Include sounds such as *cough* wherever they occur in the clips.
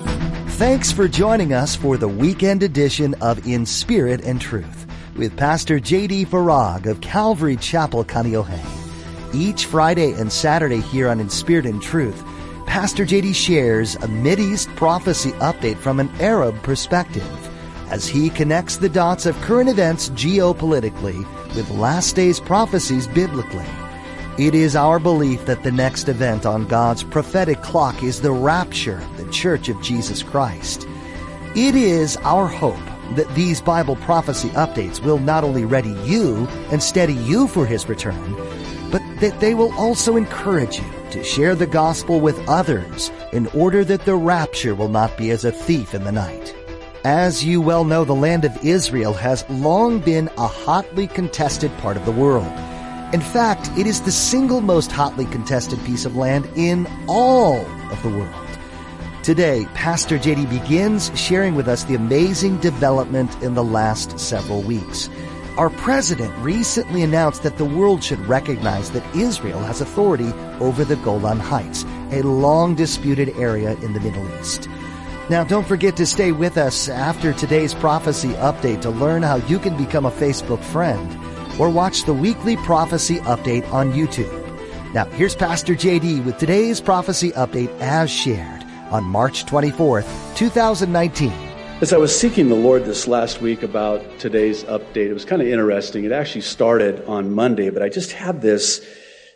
Thanks for joining us for the weekend edition of In Spirit and Truth with Pastor J.D. Farag of Calvary Chapel, Kaneohe. Each Friday and Saturday here on In Spirit and Truth, Pastor J.D. shares a Mideast prophecy update from an Arab perspective as he connects the dots of current events geopolitically with last days prophecies biblically. It is our belief that the next event on God's prophetic clock is the rapture Church of Jesus Christ. It is our hope that these Bible prophecy updates will not only ready you and steady you for His return, but that they will also encourage you to share the gospel with others in order that the rapture will not be as a thief in the night. As you well know, the land of Israel has long been a hotly contested part of the world. In fact, it is the single most hotly contested piece of land in all of the world. Today, Pastor JD begins sharing with us the amazing development in the last several weeks. Our president recently announced that the world should recognize that Israel has authority over the Golan Heights, a long disputed area in the Middle East. Now, don't forget to stay with us after today's prophecy update to learn how you can become a Facebook friend or watch the weekly prophecy update on YouTube. Now, here's Pastor JD with today's prophecy update as shared on March 24th, 2019. As I was seeking the Lord this last week about today's update, it was kind of interesting. It actually started on Monday, but I just had this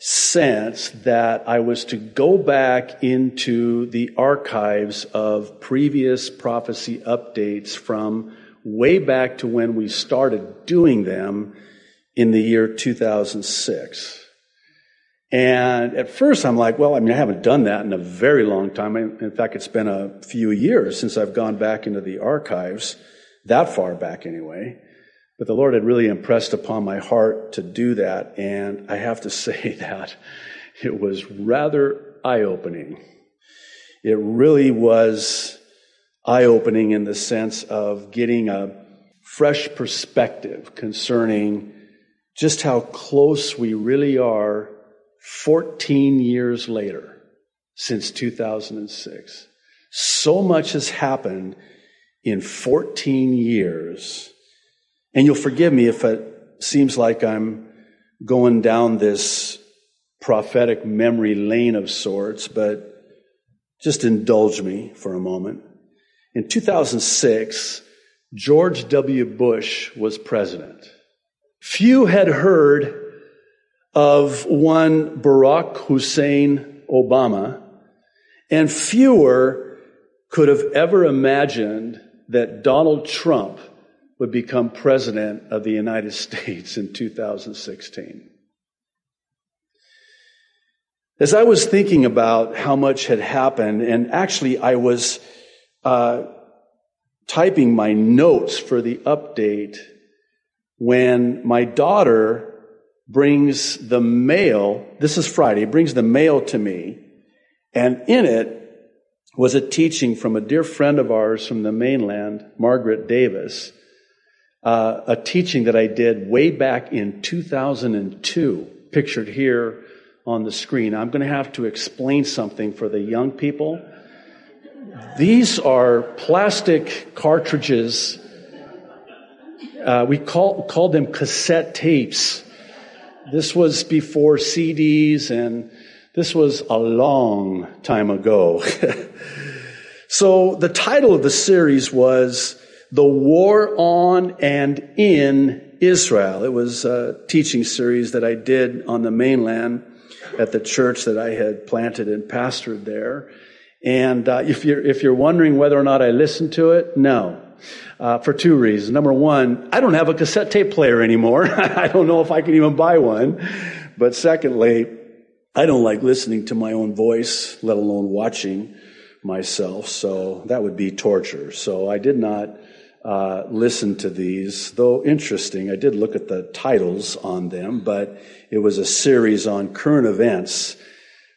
sense that I was to go back into the archives of previous prophecy updates from way back to when we started doing them in the year 2006. And at first I'm like, well, I mean, I haven't done that in a very long time. In fact, it's been a few years since I've gone back into the archives, that far back anyway. But the Lord had really impressed upon my heart to do that. And I have to *laughs* say that it was rather eye opening. It really was eye opening in the sense of getting a fresh perspective concerning just how close we really are 14 years later since 2006. So much has happened in 14 years and you'll forgive me if it seems like I'm going down this prophetic memory lane of sorts, but just indulge me for a moment. In 2006, George W. Bush was president. Few had heard of one Barack Hussein Obama, and fewer could have ever imagined that Donald Trump would become president of the United *laughs* States in 2016. As I was thinking about how much had happened, and actually I was uh, typing my notes for the update when my daughter brings the mail. This is Friday, brings the mail to me, and in it was a teaching from a dear friend of ours from the mainland, Margaret Davis, uh, a teaching that I did way back in 2002, pictured here on the screen. I'm going to have to explain something for the young people. These are plastic cartridges. Uh, we call, called them cassette tapes. This was before CDs, and this was a long time ago. *laughs* so the title of the series was the War on and in Israel. It was a teaching series that I did on the mainland at the church that I had planted and pastored there. And uh, if you're if you're wondering whether or not I listened to it, no, uh, for two reasons. Number one, I don't have a cassette tape player anymore. *laughs* I don't know if I can even buy one. But secondly, I don't like listening to my own voice, let alone watching myself. So that would be torture. So I did not uh, listen to these, though interesting. I did look at the titles on them, but it was a series on current events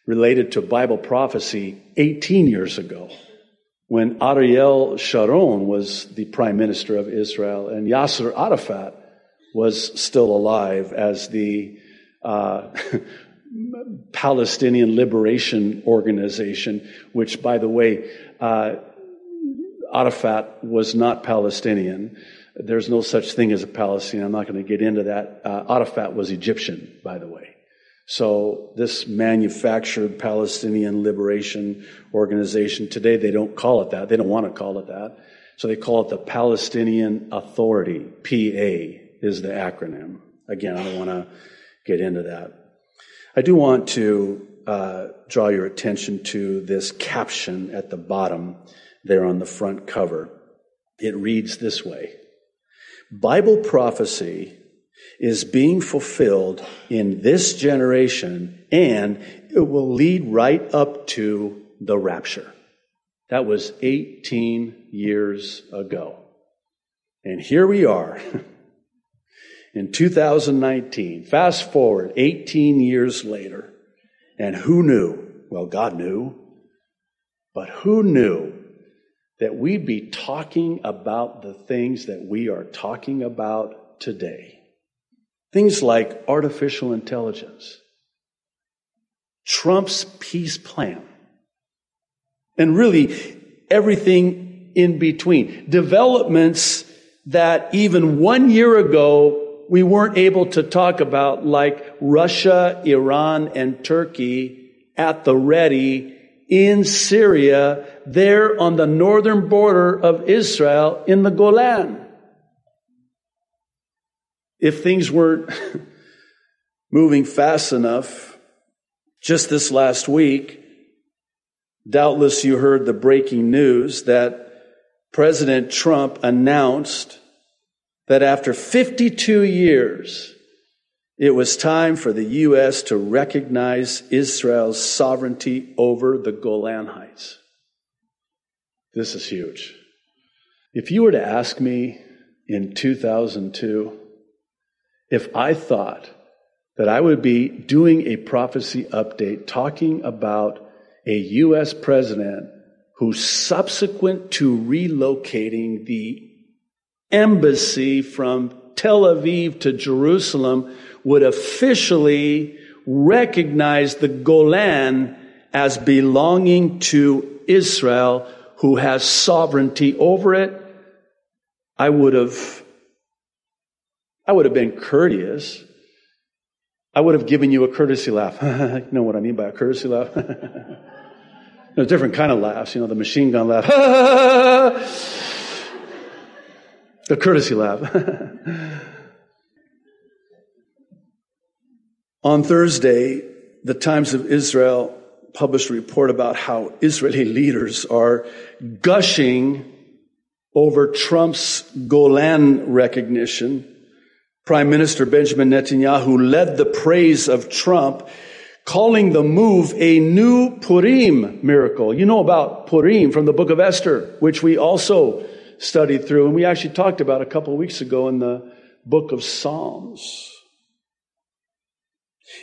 related to Bible prophecy 18 years ago when Ariel Sharon was the prime minister of Israel and Yasser Arafat was still alive as the uh, *laughs* Palestinian Liberation Organization, which, by the way, uh, Arafat was not Palestinian. There's no such thing as a Palestinian. I'm not going to get into that. Uh, Arafat was Egyptian, by the way. So this manufactured Palestinian Liberation Organization, today they don't call it that. They don't want to call it that. So they call it the Palestinian Authority. PA is the acronym. Again, I don't want to get into that. I do want to uh, draw your attention to this caption at the bottom there on the front cover. It reads this way Bible prophecy is being fulfilled in this generation and it will lead right up to the rapture. That was 18 years ago. And here we are *laughs* in 2019. Fast forward 18 years later. And who knew? Well, God knew. But who knew that we'd be talking about the things that we are talking about today? Things like artificial intelligence, Trump's peace plan, and really everything in between. Developments that even one year ago we weren't able to talk about, like Russia, Iran, and Turkey at the ready in Syria, there on the northern border of Israel in the Golan. If things weren't *laughs* moving fast enough, just this last week, doubtless you heard the breaking news that President Trump announced that after 52 years, it was time for the U.S. to recognize Israel's sovereignty over the Golan Heights. This is huge. If you were to ask me in 2002 if I thought that I would be doing a prophecy update talking about a U.S. president who, subsequent to relocating the embassy from Tel Aviv to Jerusalem would officially recognize the Golan as belonging to Israel, who has sovereignty over it, I would have, I would have been courteous. I would have given you a courtesy laugh. *laughs* you know what I mean by a courtesy laugh? *laughs* There's different kind of laughs, you know, the machine gun laugh. *laughs* The courtesy laugh. On Thursday, the Times of Israel published a report about how Israeli leaders are gushing over Trump's Golan recognition. Prime Minister Benjamin Netanyahu led the praise of Trump, calling the move a new Purim miracle. You know about Purim from the book of Esther, which we also studied through, and we actually talked about a couple of weeks ago in the book of Psalms.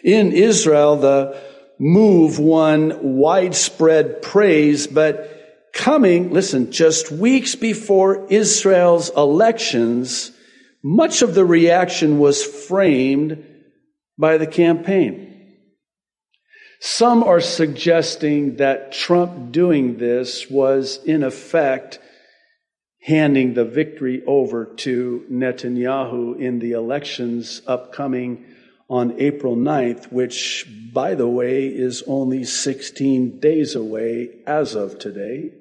In Israel, the move won widespread praise, but coming, listen, just weeks before Israel's elections, much of the reaction was framed by the campaign. Some are suggesting that Trump doing this was in effect handing the victory over to Netanyahu in the elections upcoming on April 9th, which, by the way, is only 16 days away as of today.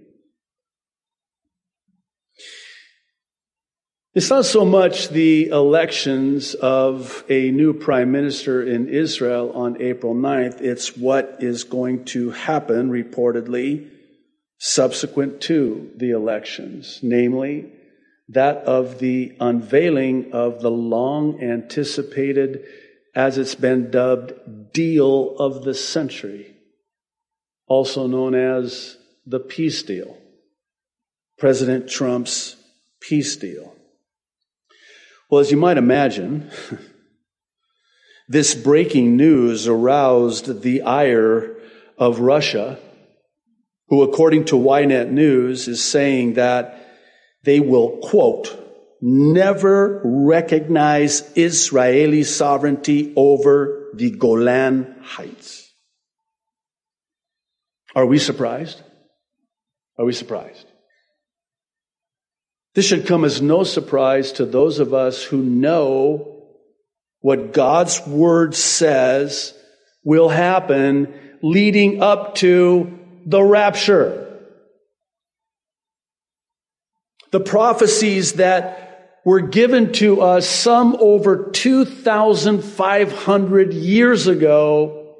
It's not so much the elections of a new prime minister in Israel on April 9th, it's what is going to happen, reportedly, subsequent to the elections, namely that of the unveiling of the long anticipated, as it's been dubbed, deal of the century, also known as the peace deal, President Trump's peace deal. Well, as you might imagine, *laughs* this breaking news aroused the ire of Russia who, according to Ynet News, is saying that they will, quote, never recognize Israeli sovereignty over the Golan Heights. Are we surprised? Are we surprised? This should come as no surprise to those of us who know what God's word says will happen leading up to the rapture. The prophecies that were given to us some over 2,500 years ago,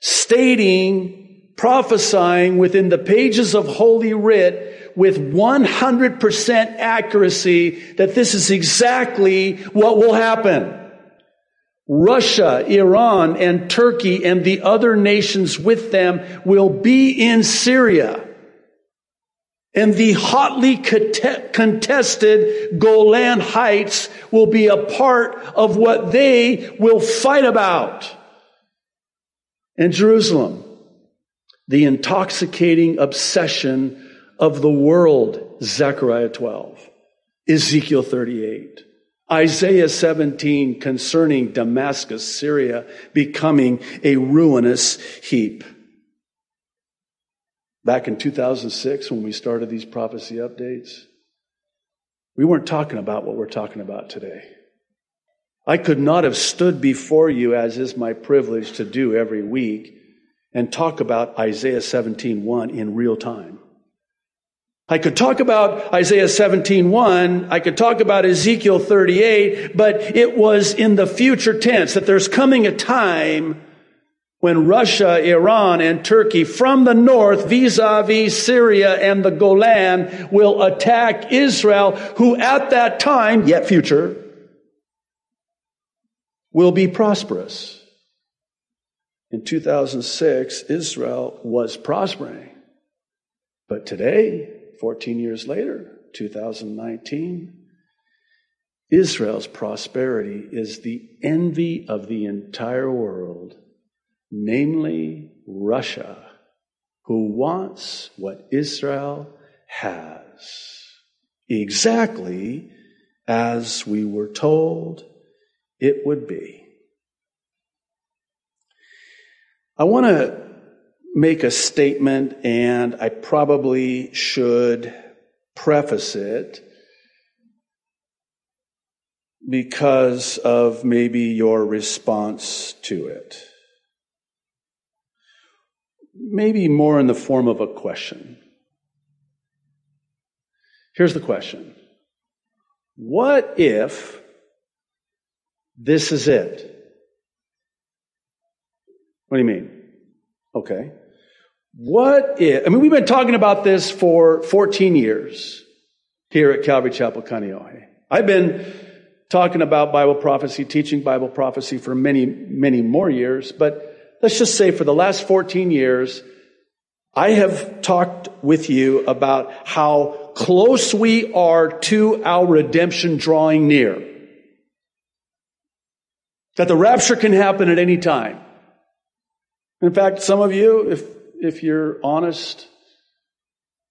stating, prophesying within the pages of Holy Writ with 100% accuracy that this is exactly what will happen. Russia, Iran, and Turkey and the other nations with them will be in Syria. And the hotly contested Golan Heights will be a part of what they will fight about. And Jerusalem, the intoxicating obsession of the world, Zechariah 12, Ezekiel 38. Isaiah 17 concerning Damascus, Syria, becoming a ruinous heap. Back in 2006, when we started these prophecy updates, we weren't talking about what we're talking about today. I could not have stood before you, as is my privilege to do every week, and talk about Isaiah 17:1 in real time. I could talk about Isaiah 17:1, I could talk about Ezekiel 38, but it was in the future tense that there's coming a time when Russia, Iran, and Turkey from the north vis-a-vis Syria and the Golan will attack Israel, who at that time, yet future, will be prosperous. In 2006, Israel was prospering. But today, 14 years later, 2019, Israel's prosperity is the envy of the entire world, namely Russia, who wants what Israel has. Exactly as we were told it would be. I want to make a statement, and I probably should preface it because of maybe your response to it. Maybe more in the form of a question. Here's the question What if this is it? What do you mean? Okay. What if, I mean, we've been talking about this for 14 years here at Calvary Chapel, Kaneohe. I've been talking about Bible prophecy, teaching Bible prophecy for many, many more years, but let's just say for the last 14 years, I have talked with you about how close we are to our redemption drawing near. That the rapture can happen at any time. In fact, some of you, if if you're honest,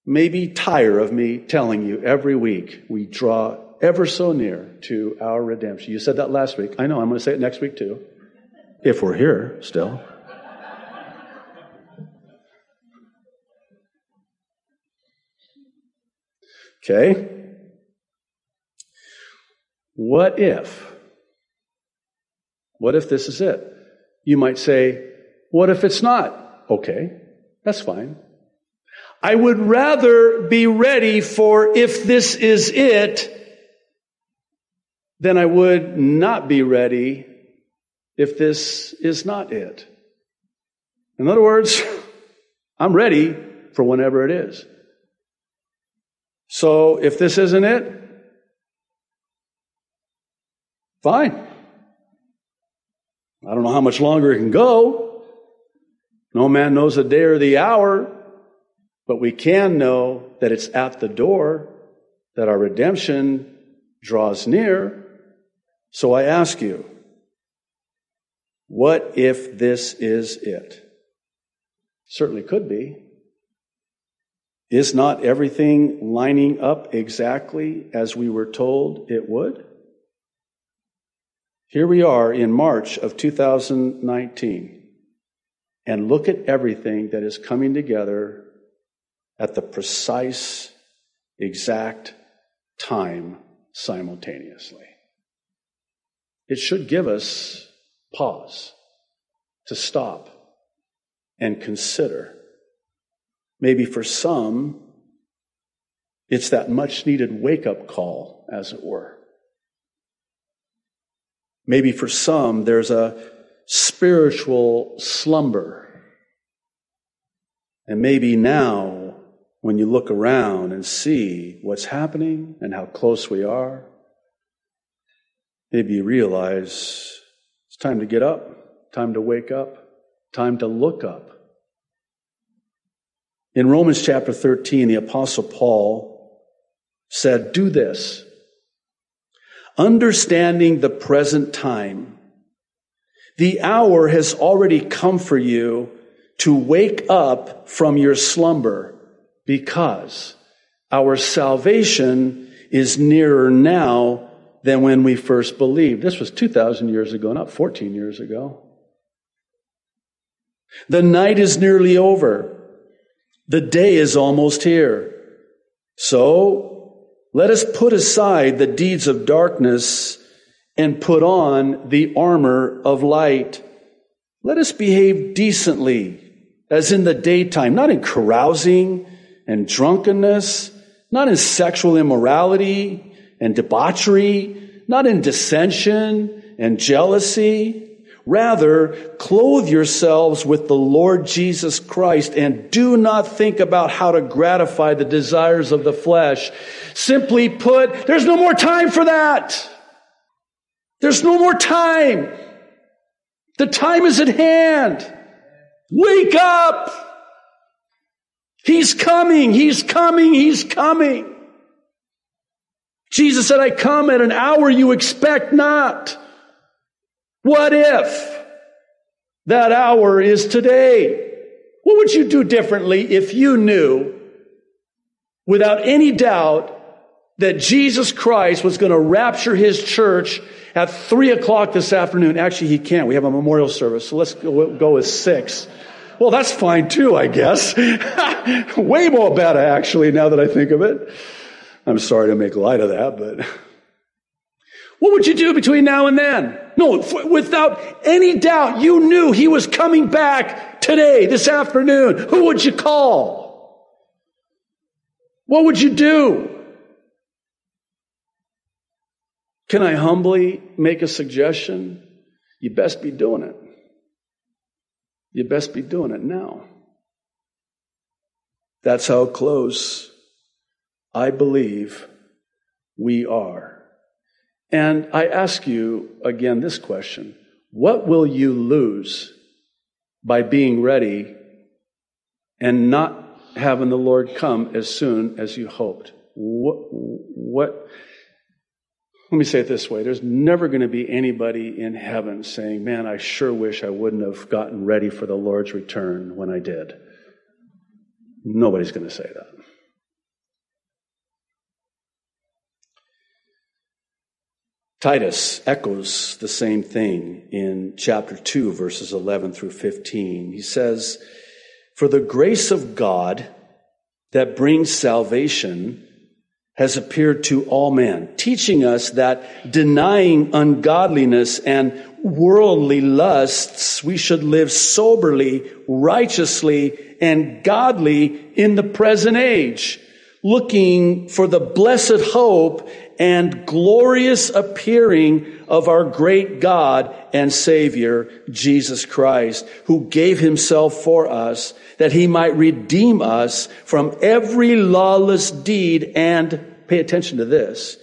maybe tire of me telling you every week we draw ever so near to our redemption. You said that last week. I know, I'm going to say it next week too. If we're here still. Okay? What if? What if this is it? You might say, what if it's not? Okay. That's fine. I would rather be ready for if this is it than I would not be ready if this is not it. In other words, *laughs* I'm ready for whenever it is. So if this isn't it, fine. I don't know how much longer it can go. No man knows the day or the hour, but we can know that it's at the door, that our redemption draws near. So I ask you, what if this is it? Certainly could be. Is not everything lining up exactly as we were told it would? Here we are in March of 2019 and look at everything that is coming together at the precise, exact time simultaneously. It should give us pause to stop and consider. Maybe for some, it's that much needed wake up call, as it were. Maybe for some, there's a spiritual slumber. And maybe now, when you look around and see what's happening and how close we are, maybe you realize it's time to get up, time to wake up, time to look up. In Romans chapter 13, the apostle Paul said, do this. Understanding the present time, the hour has already come for you to wake up from your slumber because our salvation is nearer now than when we first believed. This was 2,000 years ago, not 14 years ago. The night is nearly over. The day is almost here. So let us put aside the deeds of darkness and put on the armor of light. Let us behave decently as in the daytime, not in carousing and drunkenness, not in sexual immorality and debauchery, not in dissension and jealousy. Rather, clothe yourselves with the Lord Jesus Christ and do not think about how to gratify the desires of the flesh. Simply put, there's no more time for that. There's no more time. The time is at hand. Wake up! He's coming, he's coming, he's coming. Jesus said, I come at an hour you expect not. What if that hour is today? What would you do differently if you knew without any doubt that Jesus Christ was going to rapture his church at three o'clock this afternoon? Actually, he can't. We have a memorial service, so let's go, with six. Well, that's fine too, I guess. *laughs* Way more better, actually, now that I think of it. I'm sorry to make light of that, but *laughs* what would you do between now and then? No, without any doubt, you knew he was coming back today, this afternoon. Who would you call? What would you do? Can I humbly make a suggestion? You best be doing it. You best be doing it now. That's how close I believe we are. And I ask you again this question What will you lose by being ready and not having the Lord come as soon as you hoped? What, what let me say it this way there's never going to be anybody in heaven saying, Man, I sure wish I wouldn't have gotten ready for the Lord's return when I did. Nobody's going to say that. Titus echoes the same thing in chapter 2, verses 11 through 15. He says, For the grace of God that brings salvation has appeared to all men, teaching us that denying ungodliness and worldly lusts, we should live soberly, righteously, and godly in the present age, looking for the blessed hope and glorious appearing of our great God and Savior, Jesus Christ, who gave himself for us that he might redeem us from every lawless deed and, pay attention to this,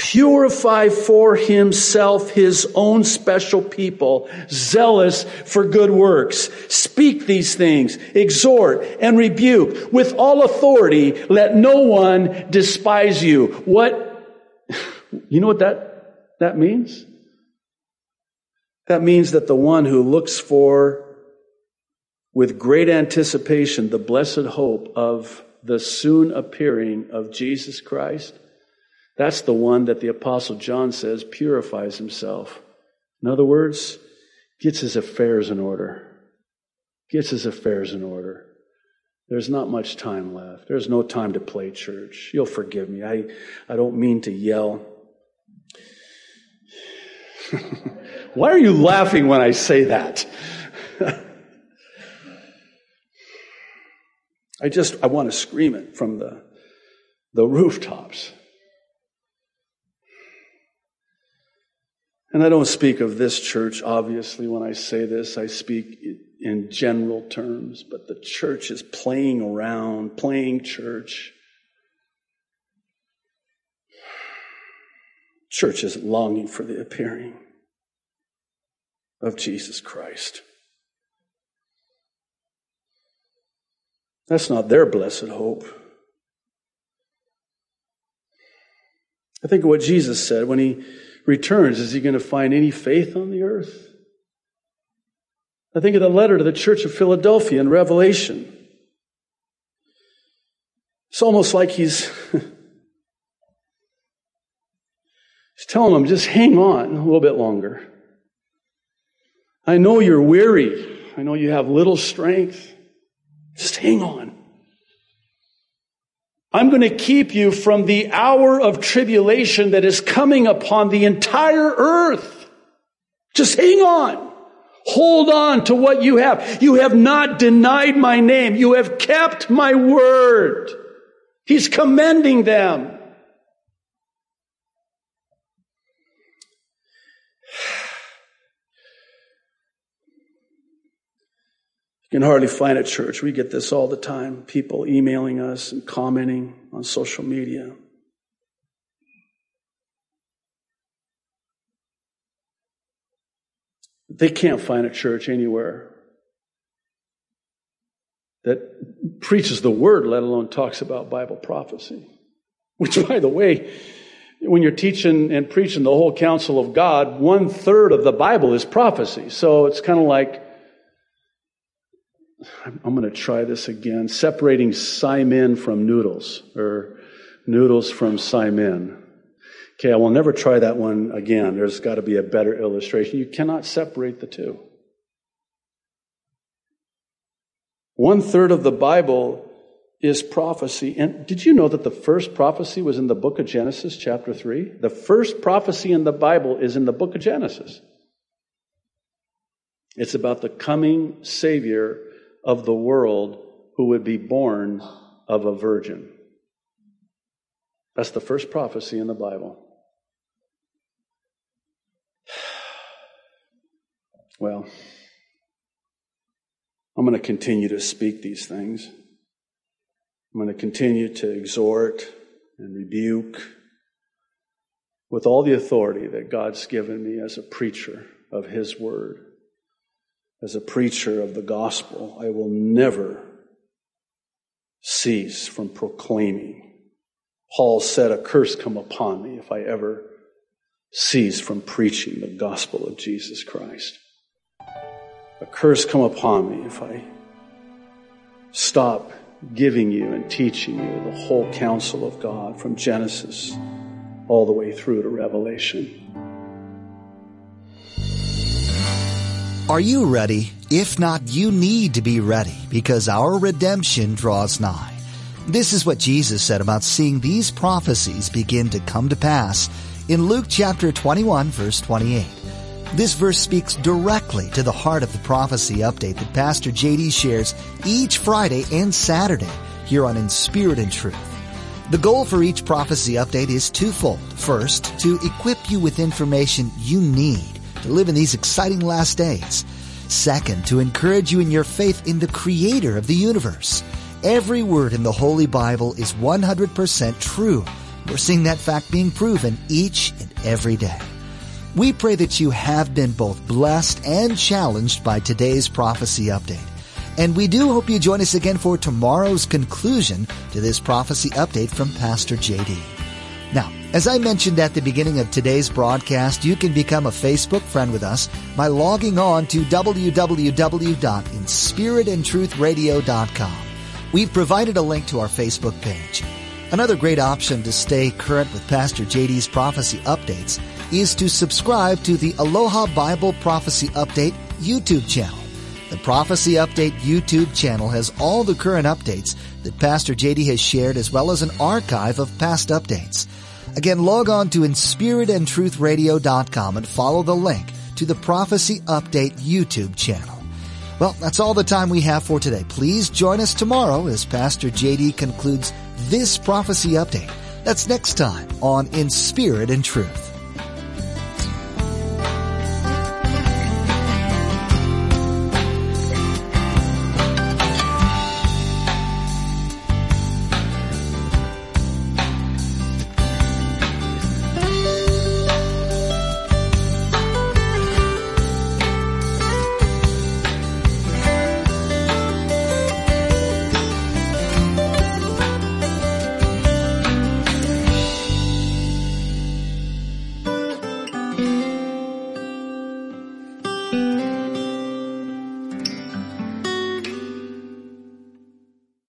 purify for himself his own special people, zealous for good works. Speak these things, exhort and rebuke with all authority. Let no one despise you. What, *sighs* you know what that, that means? That means that the one who looks for with great anticipation the blessed hope of the soon appearing of Jesus Christ, that's the one that the Apostle John says purifies himself. In other words, gets his affairs in order. Gets his affairs in order. There's not much time left. There's no time to play church. You'll forgive me. I, I don't mean to yell. *laughs* Why are you laughing when I say that? *laughs* I just, I want to scream it from the, the rooftops. And I don't speak of this church, obviously, when I say this. I speak in general terms, but the church is playing around, playing church. Church is longing for the appearing of Jesus Christ. That's not their blessed hope. I think of what Jesus said when he returns. Is he going to find any faith on the earth? I think of the letter to the church of Philadelphia in Revelation. It's almost like he's, *laughs* he's telling them, just hang on a little bit longer. I know you're weary. I know you have little strength. Just hang on. I'm going to keep you from the hour of tribulation that is coming upon the entire earth. Just hang on. Hold on to what you have. You have not denied my name. You have kept my word. He's commending them. You can hardly find a church. We get this all the time. People emailing us and commenting on social media. They can't find a church anywhere that preaches the word, let alone talks about Bible prophecy. Which, by the way, when you're teaching and preaching the whole counsel of God, one third of the Bible is prophecy. So it's kind of like I'm going to try this again. Separating saimin from noodles, or noodles from saimin. Okay, I will never try that one again. There's got to be a better illustration. You cannot separate the two. One third of the Bible is prophecy. And did you know that the first prophecy was in the book of Genesis, chapter 3? The first prophecy in the Bible is in the book of Genesis. It's about the coming Savior of the world who would be born of a virgin. That's the first prophecy in the Bible. *sighs* Well, I'm going to continue to speak these things. I'm going to continue to exhort and rebuke with all the authority that God's given me as a preacher of His Word as a preacher of the gospel, I will never cease from proclaiming. Paul said, A curse come upon me if I ever cease from preaching the gospel of Jesus Christ. A curse come upon me if I stop giving you and teaching you the whole counsel of God from Genesis all the way through to Revelation. Are you ready? If not, you need to be ready because our redemption draws nigh. This is what Jesus said about seeing these prophecies begin to come to pass in Luke chapter 21 verse 28. This verse speaks directly to the heart of the prophecy update that Pastor JD shares each Friday and Saturday here on In Spirit and Truth. The goal for each prophecy update is twofold. First, to equip you with information you need to live in these exciting last days. Second, to encourage you in your faith in the creator of the universe. Every word in the Holy Bible is 100% true. We're seeing that fact being proven each and every day. We pray that you have been both blessed and challenged by today's prophecy update. And we do hope you join us again for tomorrow's conclusion to this prophecy update from Pastor JD. Now, as I mentioned at the beginning of today's broadcast, you can become a Facebook friend with us by logging on to www.inspiritandtruthradio.com. We've provided a link to our Facebook page. Another great option to stay current with Pastor JD's prophecy updates is to subscribe to the Aloha Bible Prophecy Update YouTube channel. The Prophecy Update YouTube channel has all the current updates that Pastor JD has shared as well as an archive of past updates. Again, log on to inspiritandtruthradio.com and follow the link to the Prophecy Update YouTube channel. Well, that's all the time we have for today. Please join us tomorrow as Pastor JD concludes this prophecy update. That's next time on In Spirit and Truth.